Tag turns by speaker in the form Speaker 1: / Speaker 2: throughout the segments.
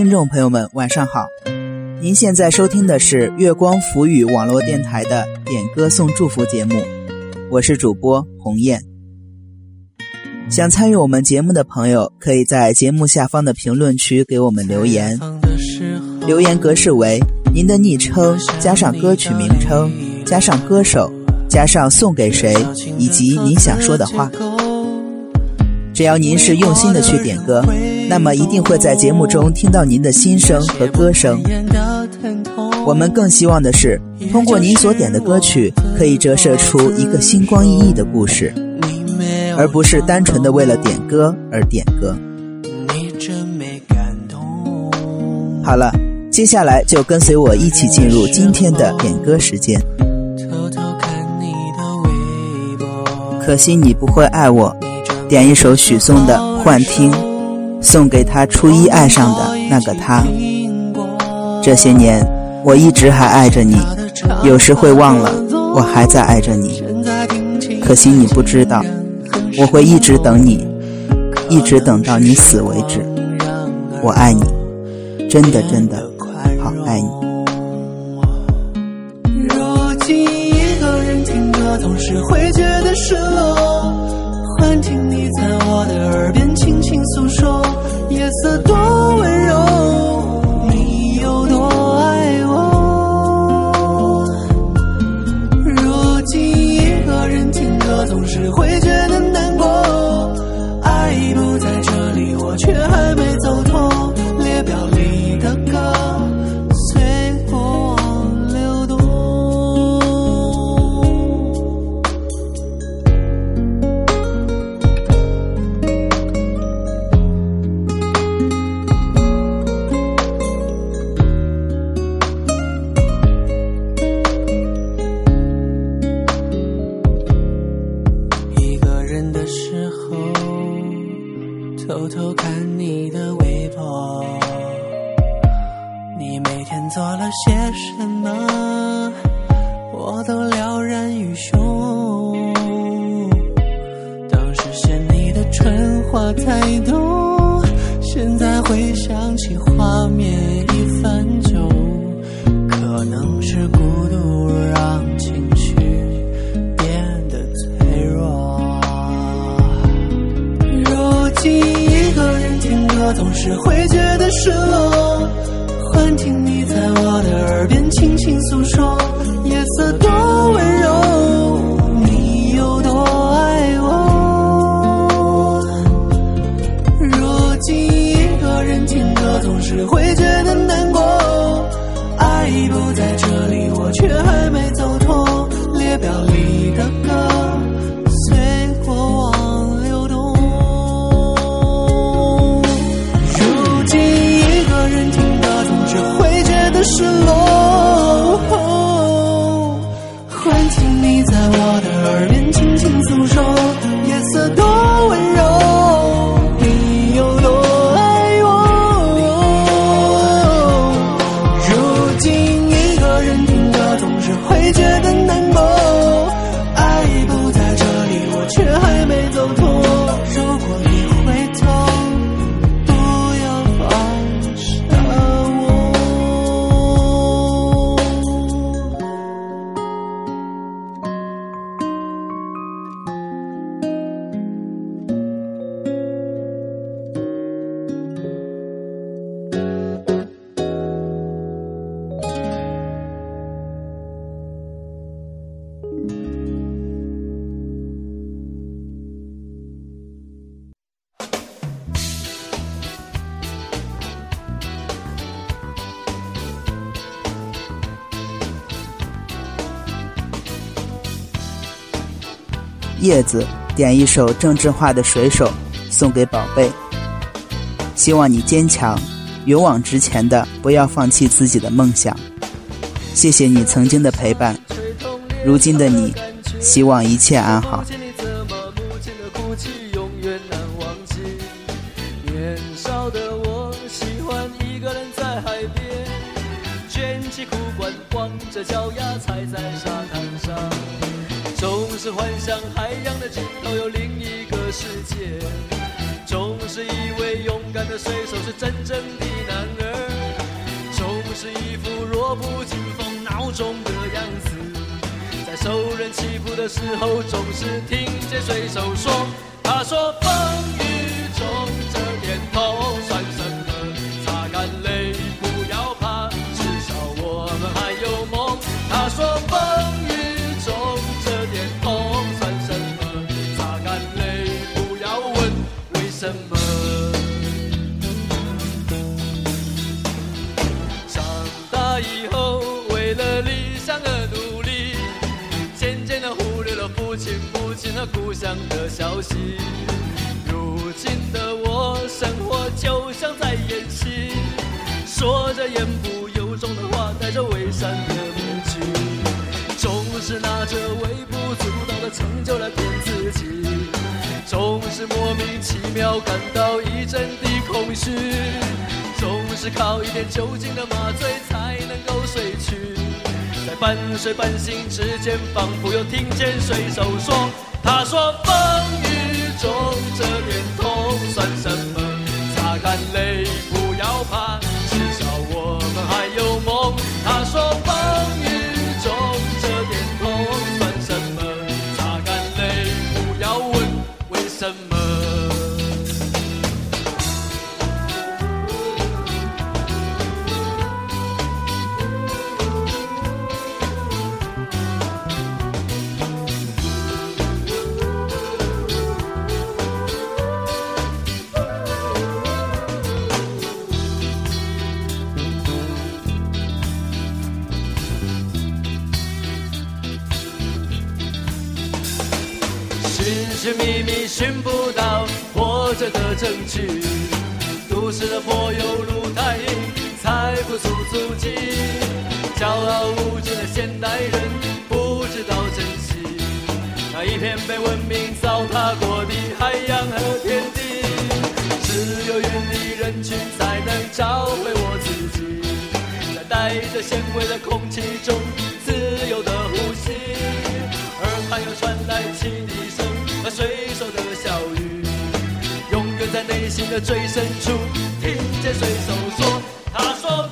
Speaker 1: 听众朋友们，晚上好！您现在收听的是月光浮语网络电台的点歌送祝福节目，我是主播鸿雁。想参与我们节目的朋友，可以在节目下方的评论区给我们留言。留言格式为您的昵称加上歌曲名称加上歌手加上送给谁以及您想说的话。只要您是用心的去点歌。那么一定会在节目中听到您的心声和歌声。我们更希望的是，通过您所点的歌曲，可以折射出一个星光熠熠的故事，而不是单纯的为了点歌而点歌。好了，接下来就跟随我一起进入今天的点歌时间。可惜你不会爱我，点一首许嵩的《幻听》。送给他初一爱上的那个他。这些年，我一直还爱着你，有时会忘了我还在爱着你。可惜你不知道，我会一直等你，一直等到你死为止。我爱你，真的真的好爱你。
Speaker 2: 如今一个人听歌，总是会
Speaker 1: 叶子点一首郑智化的《水手》，送给宝贝。希望你坚强，勇往直前的，不要放弃自己的梦想。谢谢你曾经的陪伴，如今的你，希望一切安好。
Speaker 3: 年少的我喜欢一个人在海边，卷起裤管，光着脚丫踩在沙滩，是幻想海洋的尽头有另一个世界，总是以为勇敢的水手是真正的男儿。总是一副弱不禁风孬种的样子。在受人欺负的时候，总是听见水手说：“他说风雨故乡的消息。如今的我，生活就像在演戏，说着言不由衷的话，戴着伪善的面具，总是拿着微不足道的成就来骗自己，总是莫名其妙感到一阵的空虚。总是靠一点酒精的麻醉才能够睡去，在半睡半醒之间，仿佛又听见水手说：“他说风雨中这点痛算什么？寻寻觅觅寻不到活着的证据，都市的柏油路太硬，踩不出足迹。骄傲无知的现代人不知道珍惜那一片被文明糟蹋过的海洋和天地。只有远离人群，才能找回我自己，在带着咸味的空气中内心的最深处听见水手说：“他说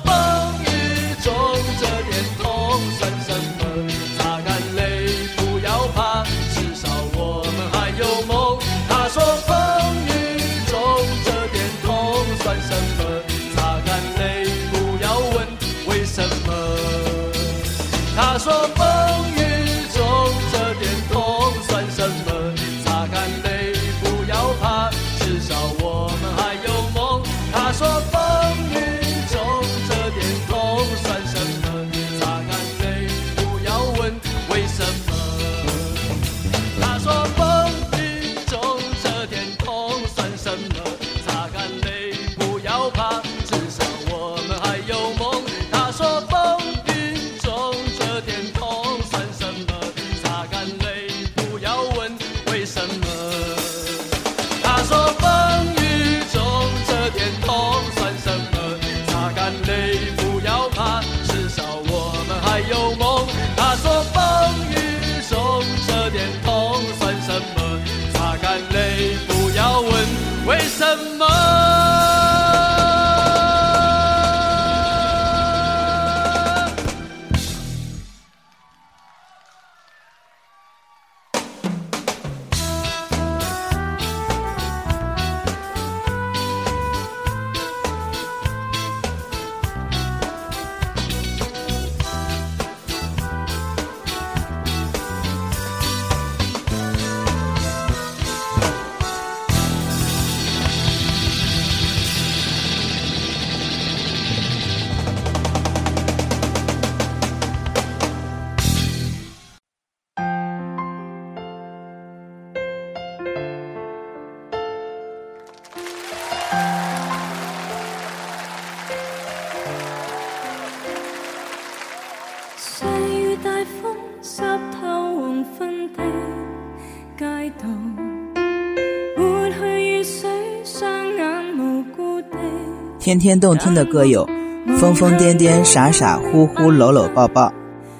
Speaker 1: 天天动听的歌友疯疯癫癫、傻傻乎乎、搂搂抱抱。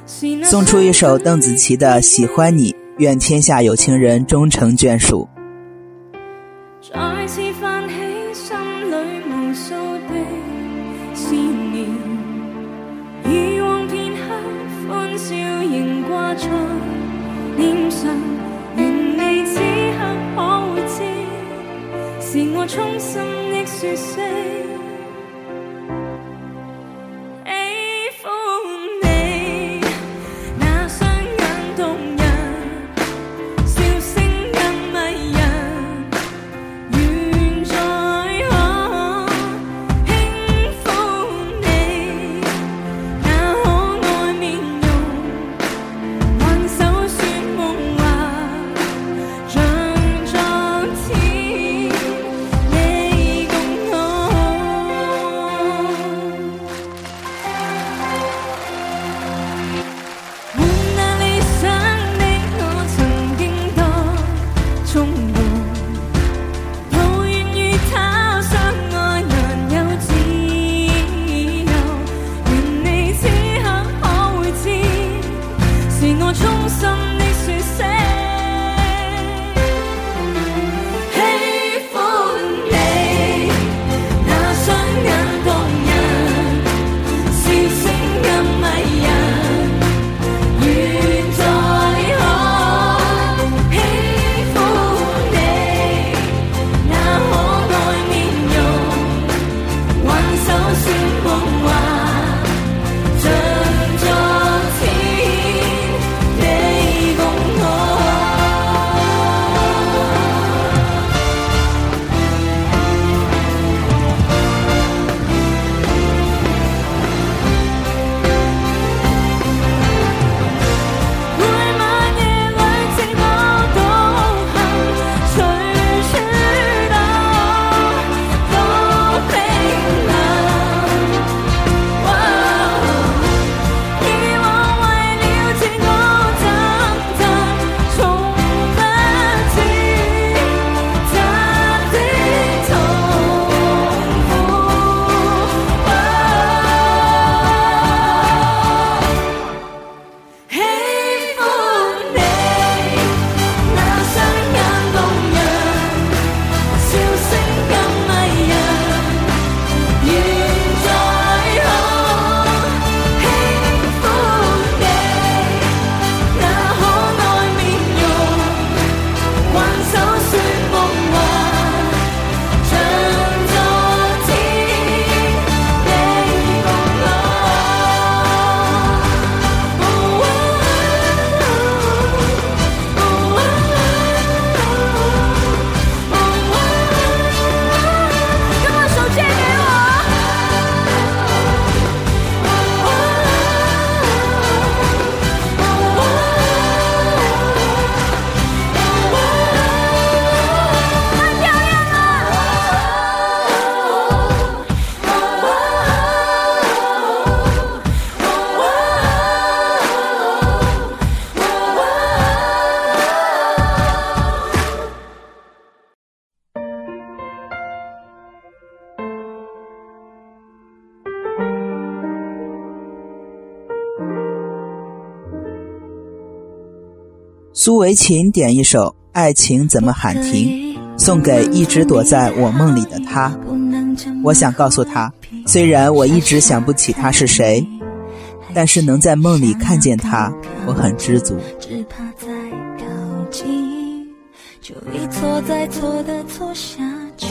Speaker 1: 送出一首邓紫棋的《喜欢你》，愿天下有情人终成眷属。
Speaker 4: 再次泛起心里无数的思念，欢笑仍挂在脸上，愿你此刻可会知，是我衷心的说声。
Speaker 1: 苏维琴点一首《爱情怎么喊停》，送给一直躲在我梦里的他。我想告诉他，虽然我一直想不起他是谁，但是能在梦里看见他，我很知足。
Speaker 4: 只怕再靠近，就一错再错的错下去。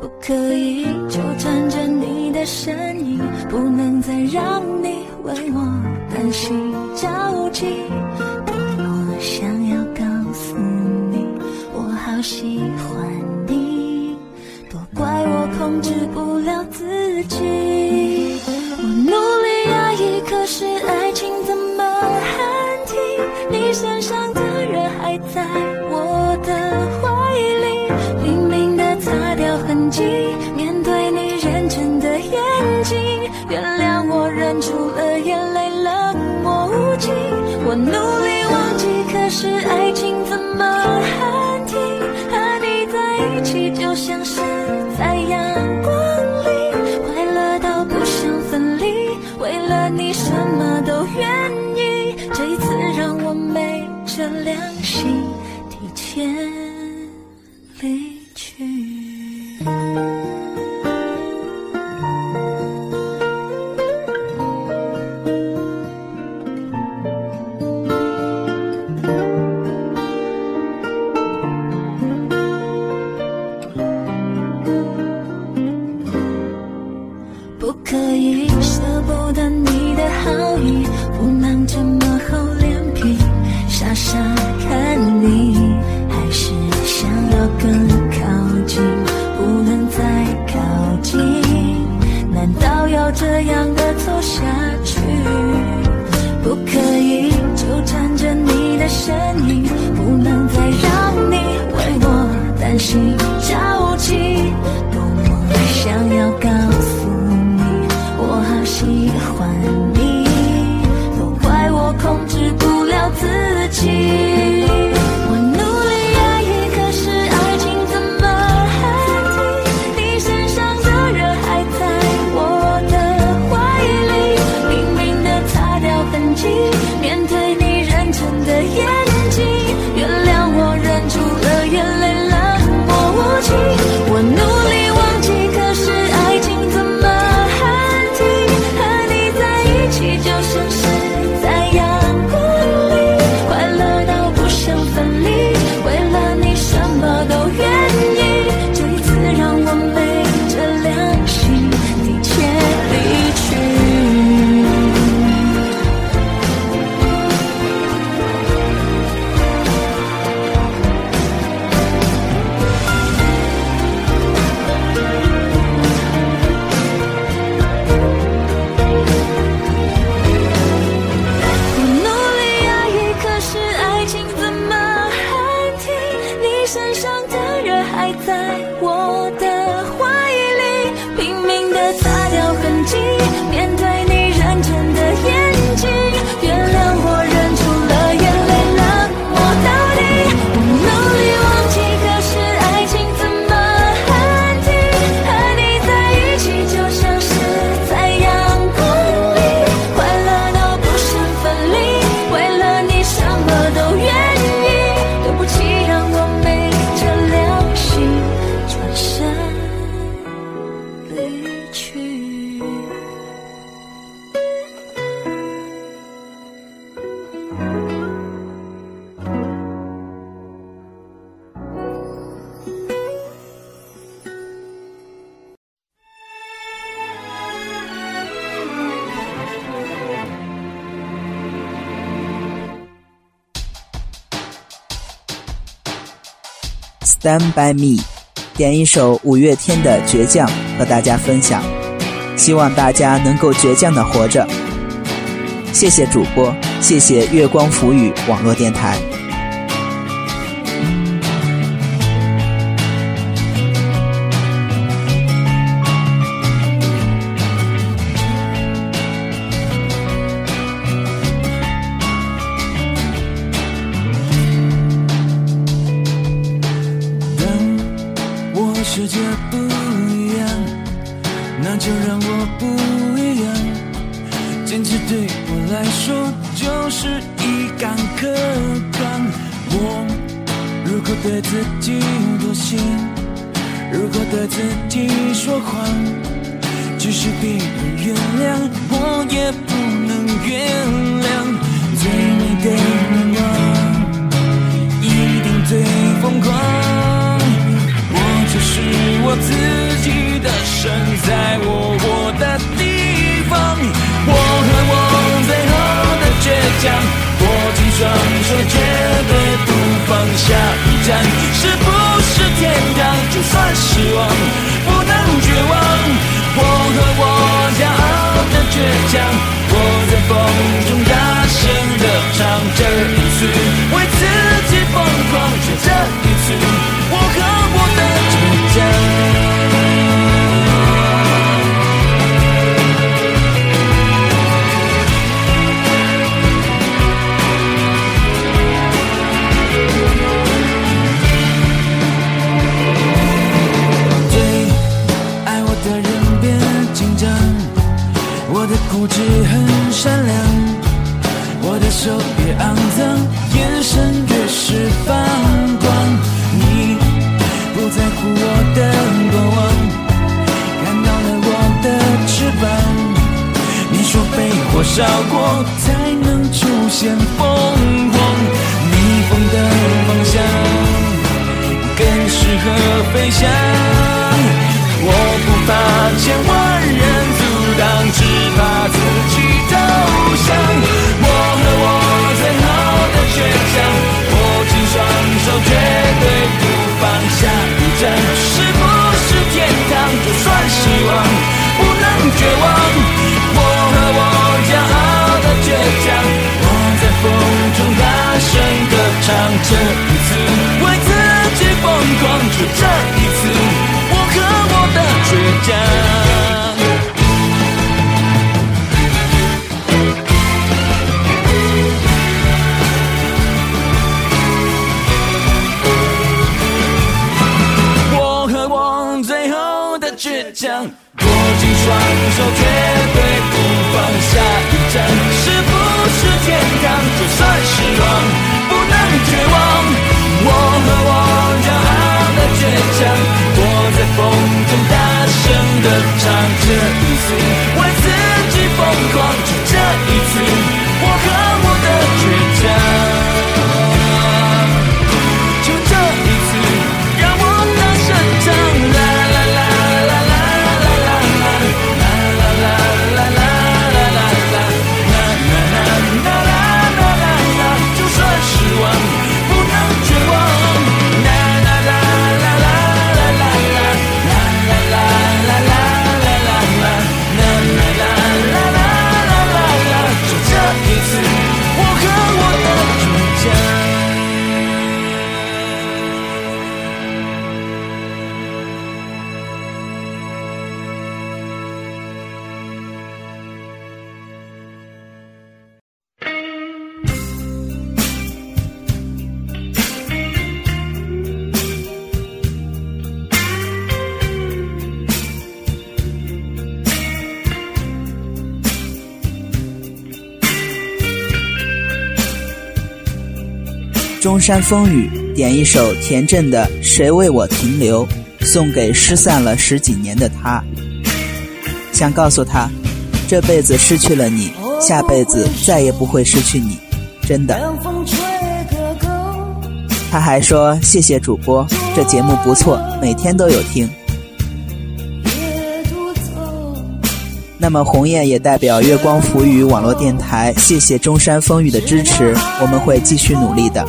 Speaker 4: 不可以纠缠着你的身影，不能再让你为我担心着急。想要告诉你，我好喜欢你，都怪我控制不了自己。我努力压抑，可是爱情怎么喊停？你身上的热还在我的怀里，拼命的擦掉痕迹，
Speaker 1: Stand by me，点一首五月天的《倔强》和大家分享，希望大家能够倔强的活着。谢谢主播，谢谢月光浮语网络电台。
Speaker 5: 世界不一样，那就让我不一样。坚持对我来说就是一杆客观。我如果对自己妥协，如果对自己说谎，即使别人原谅，我也不能原谅。最美的是我自己的神，在我活的地方。我和我最后的倔强，握紧双手，绝对不放。下一站是不是天堂？就算失望，不能绝望。我和我骄傲的倔强，我在风中大声的唱，这一次为自己疯狂，就这一次，手越肮脏，眼神越是放光。你不在乎我的过往，看到了我的翅膀，你说被火烧过才能出现凤凰，逆风的方向。更适合飞翔。我不怕千万人阻挡，只怕自己投降。握紧双手，绝对不放下。一站是不是天堂？就算失望，不能绝望。我和我骄傲的倔强，我在风中大声歌唱。这一次为自己疯狂，就这一次。我和我的倔强。大声的唱，这一
Speaker 4: 中山风雨点一首田震的《谁为我停留》，送给失散了十几年的他，想告诉他，这辈子失去了你，下辈子再也不会失去你，真的。他还说谢谢主播，这节目不错，每天都有听。那么鸿雁也代表月光浮语网络电台，谢谢中山风雨的支持，我们会继续努力的。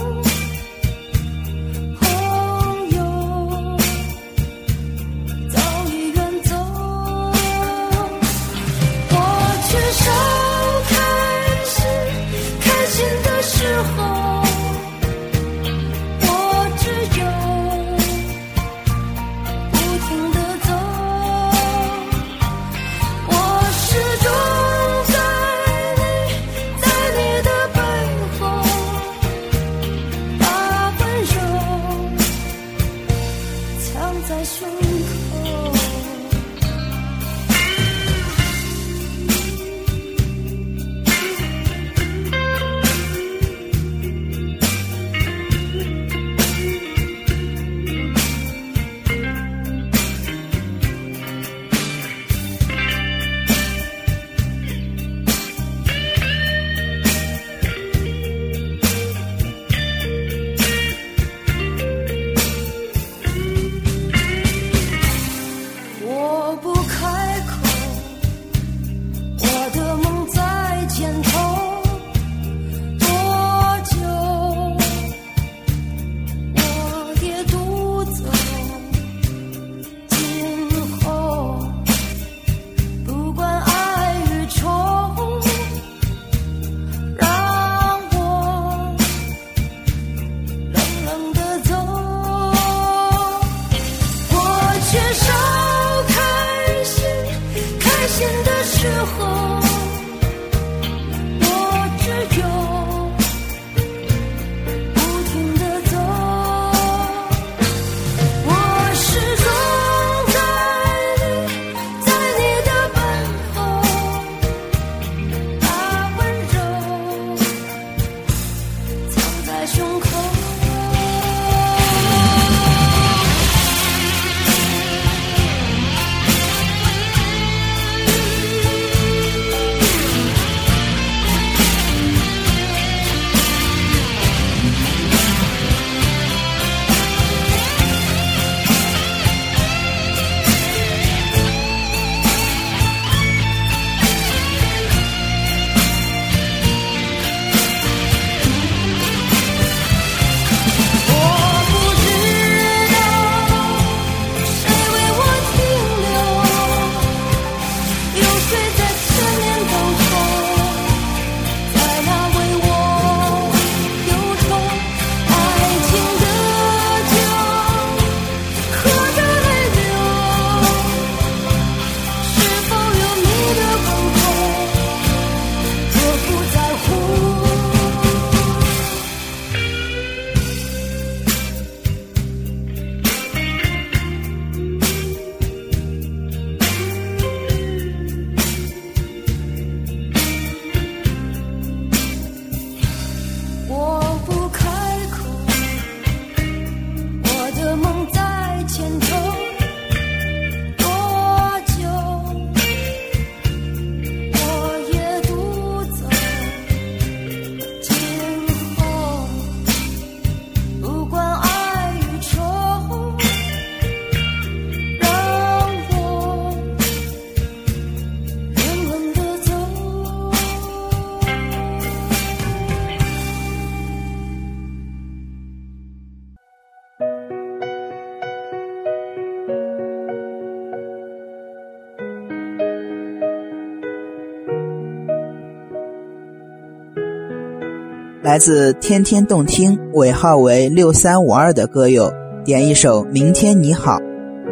Speaker 1: 来自天天动听尾号为六三五二的歌友点一首《明天你好》，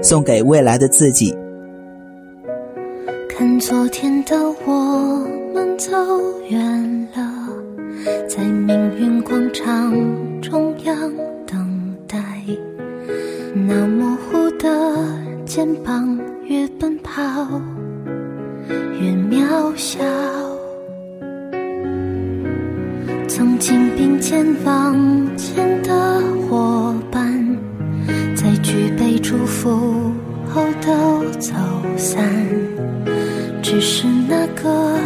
Speaker 1: 送给未来的自己。
Speaker 6: 看昨天的我们走远了，在命运广场中央等待，那模糊的肩膀越奔跑越渺小。曾经并肩往前的伙伴，在举杯祝福后都走散。只是那个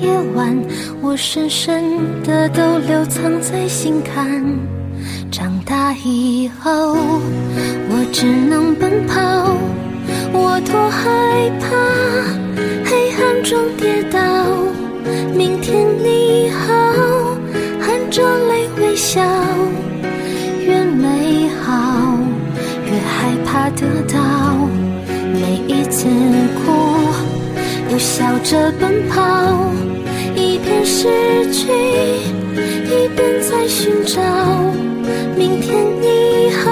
Speaker 6: 夜晚，我深深的都留藏在心坎。长大以后，我只能奔跑，我多害怕黑暗中跌倒。明天你好。着泪微笑，越美好越害怕得到。每一次哭，又笑着奔跑，一边失去，一边在寻找。明天你好，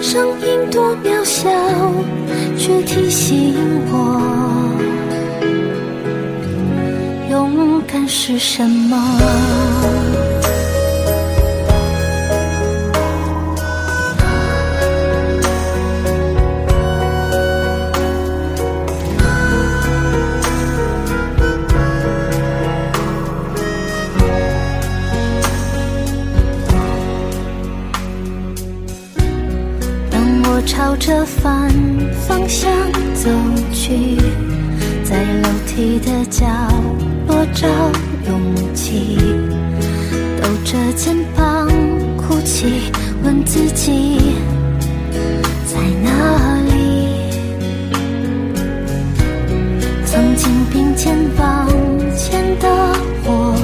Speaker 6: 声音多渺小，却提醒我，勇敢是什么。朝着反方向走去，在楼梯的角落找勇气，抖着肩膀哭泣，问自己在哪里？曾经并肩往前的伙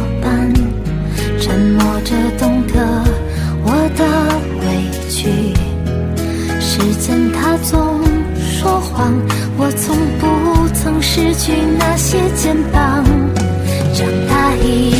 Speaker 6: 失去那些肩膀。长大以，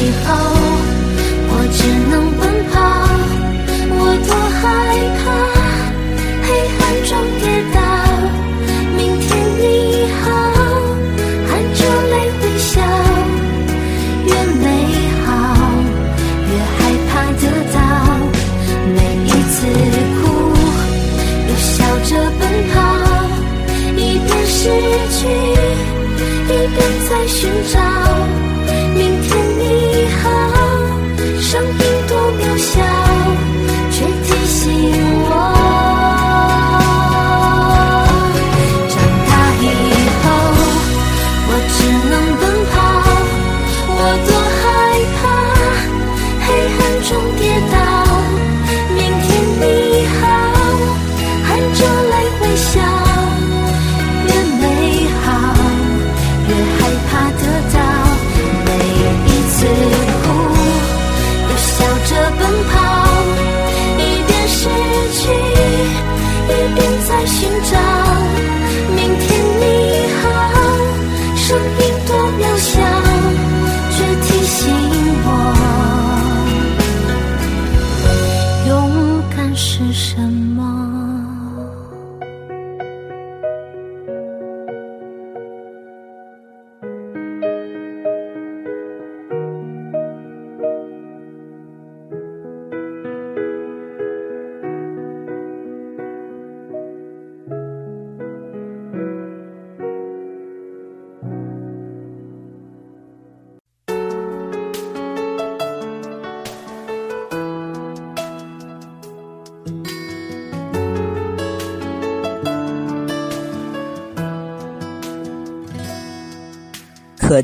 Speaker 6: 在寻找。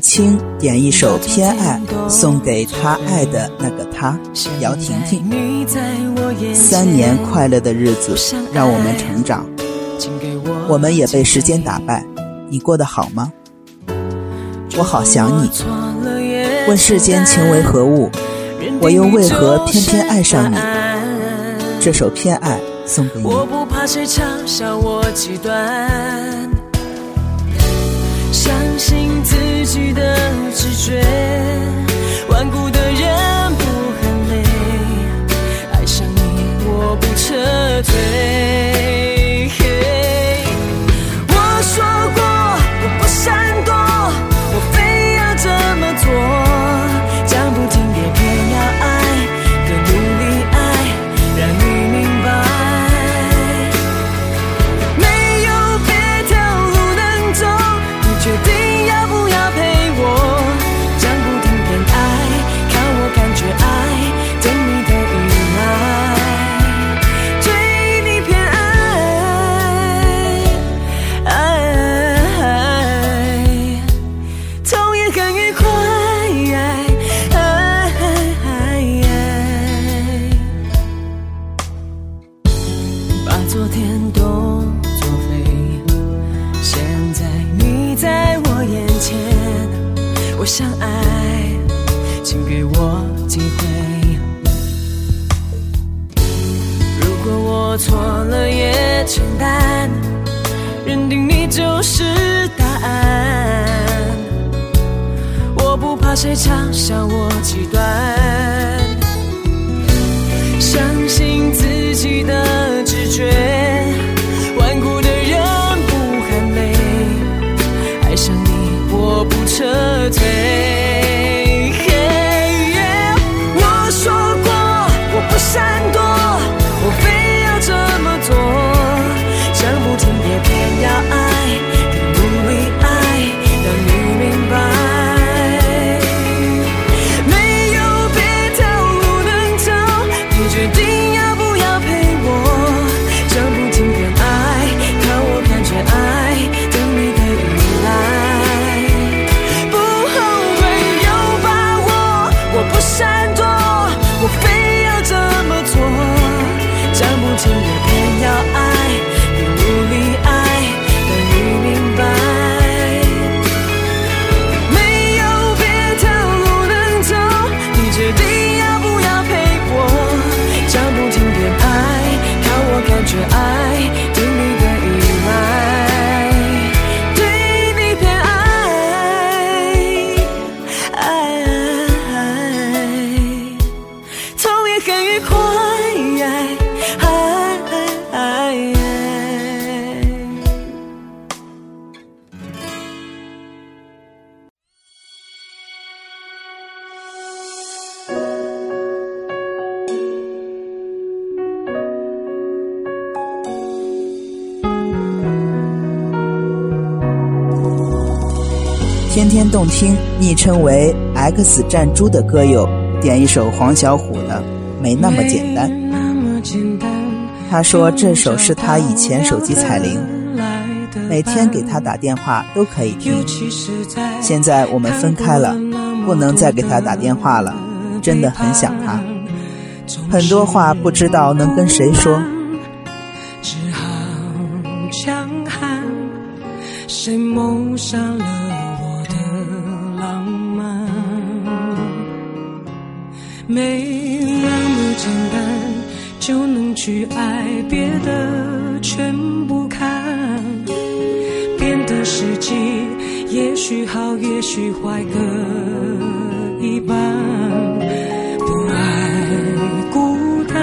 Speaker 1: 可卿点一首《偏爱》，送给他爱的那个他，姚婷婷。三年快乐的日子让我们成长，我们也被时间打败。你过得好吗？我好想你。问世间情为何物，我又为何偏偏爱上你？这首《偏爱》送给你。
Speaker 5: 相信自己的直觉。顽固的人不喊累爱上你我不撤退。听，
Speaker 1: 昵称为 X 战猪的歌友点一首黄小琥的《没那么简单》。他说这首是他以前手机彩铃，每天给他打电话都可以听。现在我们分开了，不能再给他打电话了，真的很想他，很多话不知道能跟谁说。
Speaker 7: 只好强悍，谁谋杀了没那么简单就能去爱，别的全不看。变的时机，也许好，也许坏，各一半。不爱孤单。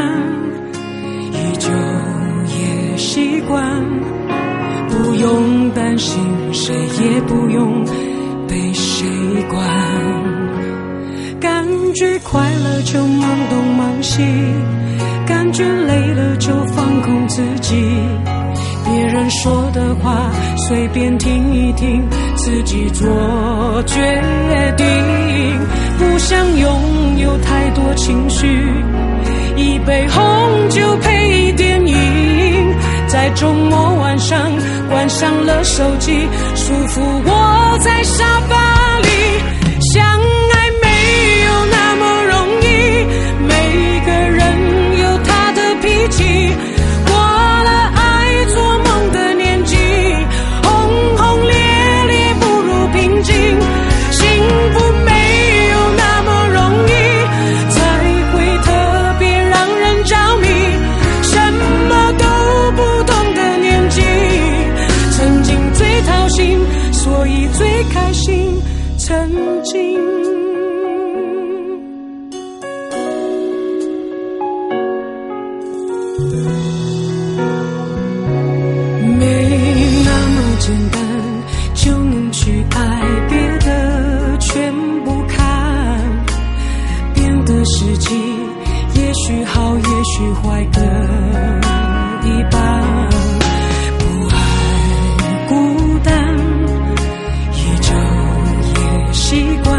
Speaker 7: 依旧也习惯，不用担心，谁也不用被谁管。快乐就忙东忙西，感觉累了就放空自己。别人说的话随便听一听，自己做决定。不想拥有太多情绪。一杯红酒配电影，在周末晚上关上了手机，舒服窝在沙发里。想自己，也许好，也许坏，各一半。不爱孤单，依旧也习惯。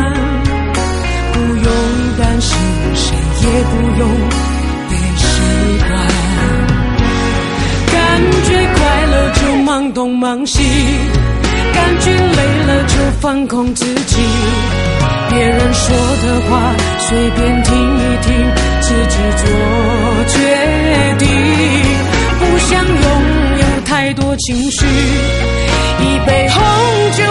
Speaker 7: 不用担心，谁也不用被谁管。感觉快乐就忙东忙西，感觉累了就放空自己。别人说的话随便听一听，自己做决定。不想拥有太多情绪，一杯红酒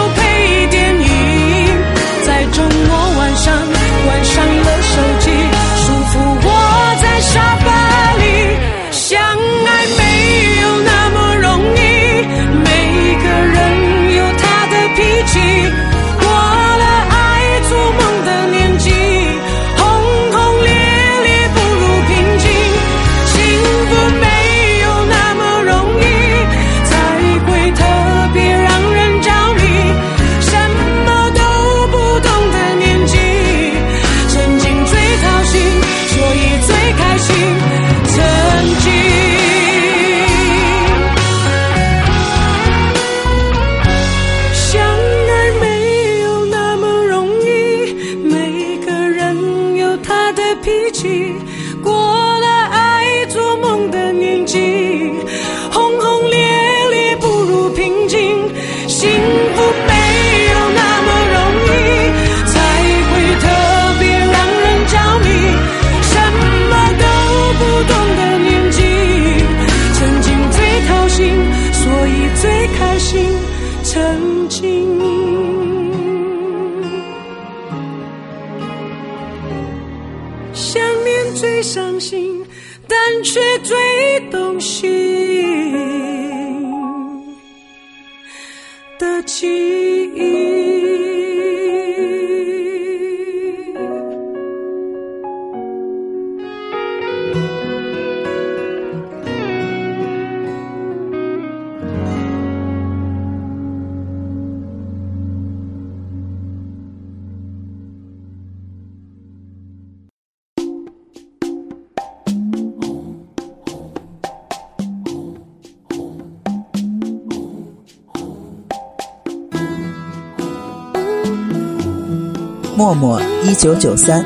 Speaker 1: 默默一九九三，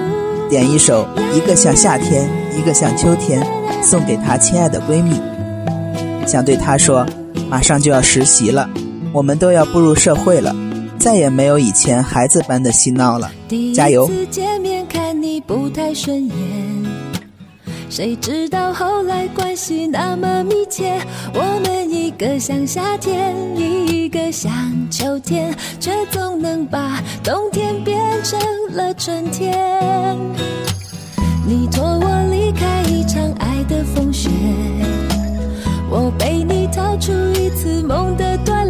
Speaker 1: 点一首《一个像夏天，一个像秋天》，送给她亲爱的闺蜜，想对她说：马上就要实习了，我们都要步入社会了，再也没有以前孩子般的嬉闹了，加油！
Speaker 4: 见面看你不太顺眼，谁知道后来关系那么密切，我们一个像夏天，一个像秋天，却总能把冬天变成了春天。你托我离开一场爱的风雪，我被你逃出一次梦的锻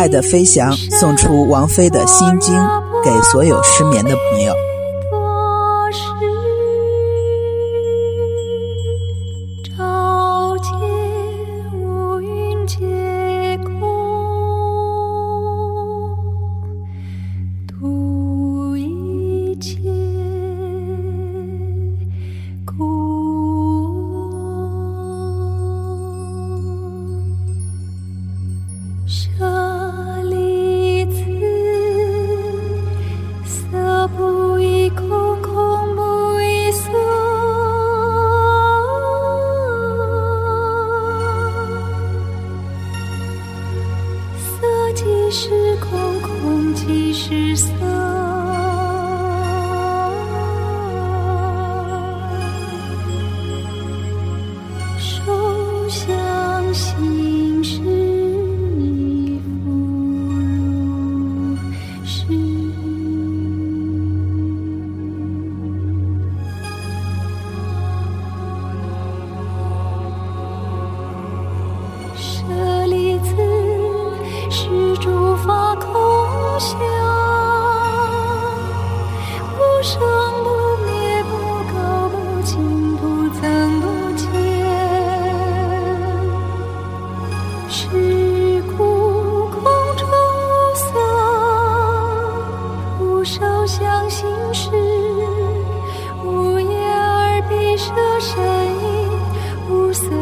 Speaker 4: 爱的
Speaker 1: 飞翔送出王菲的心经给所有失眠的朋友。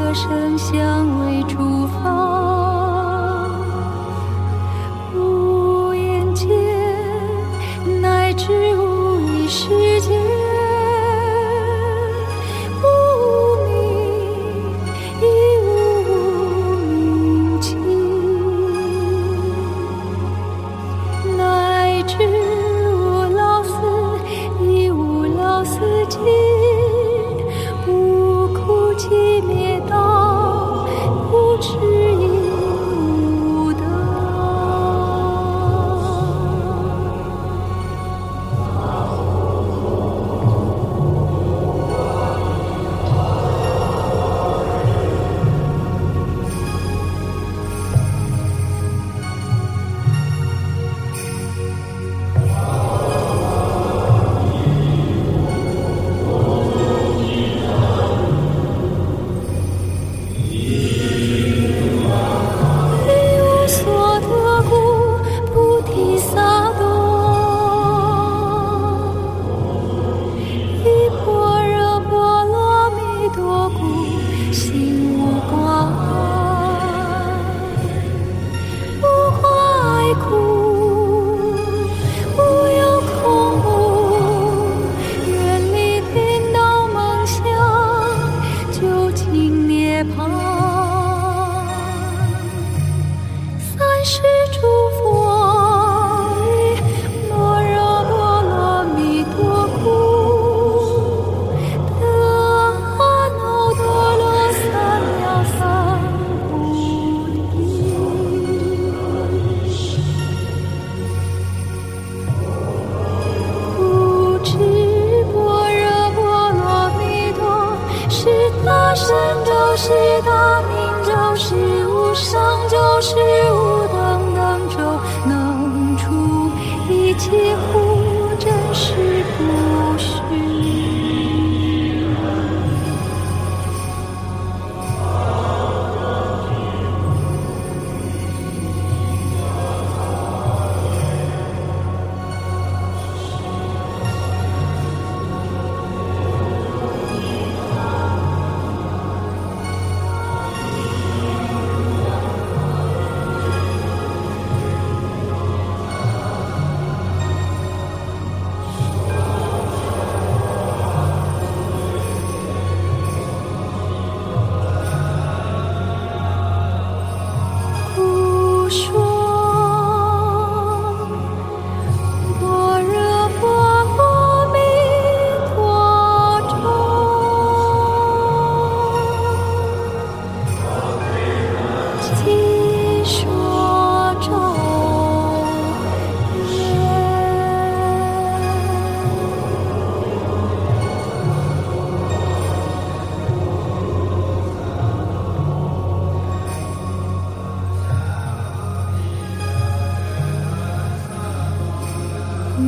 Speaker 4: 歌声
Speaker 8: 相为
Speaker 5: 出发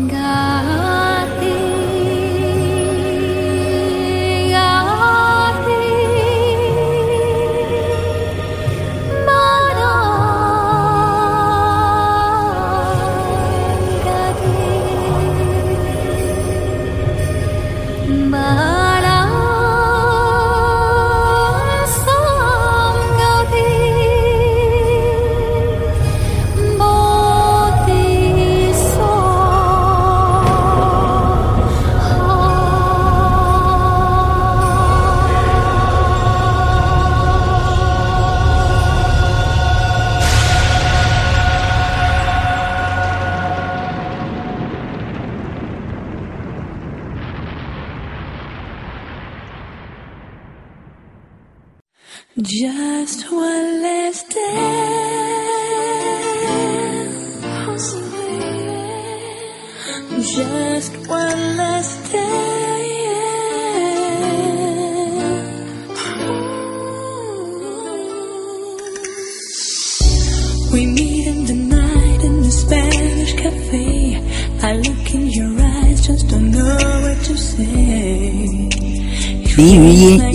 Speaker 5: 家。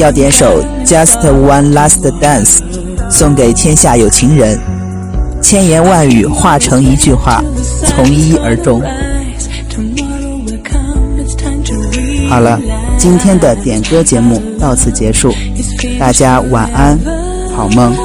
Speaker 5: 要点首 just one last dance 送给天下有情人。千言万语化成一句话从一而终。好了今天的点歌节目到此结束大家晚安好梦。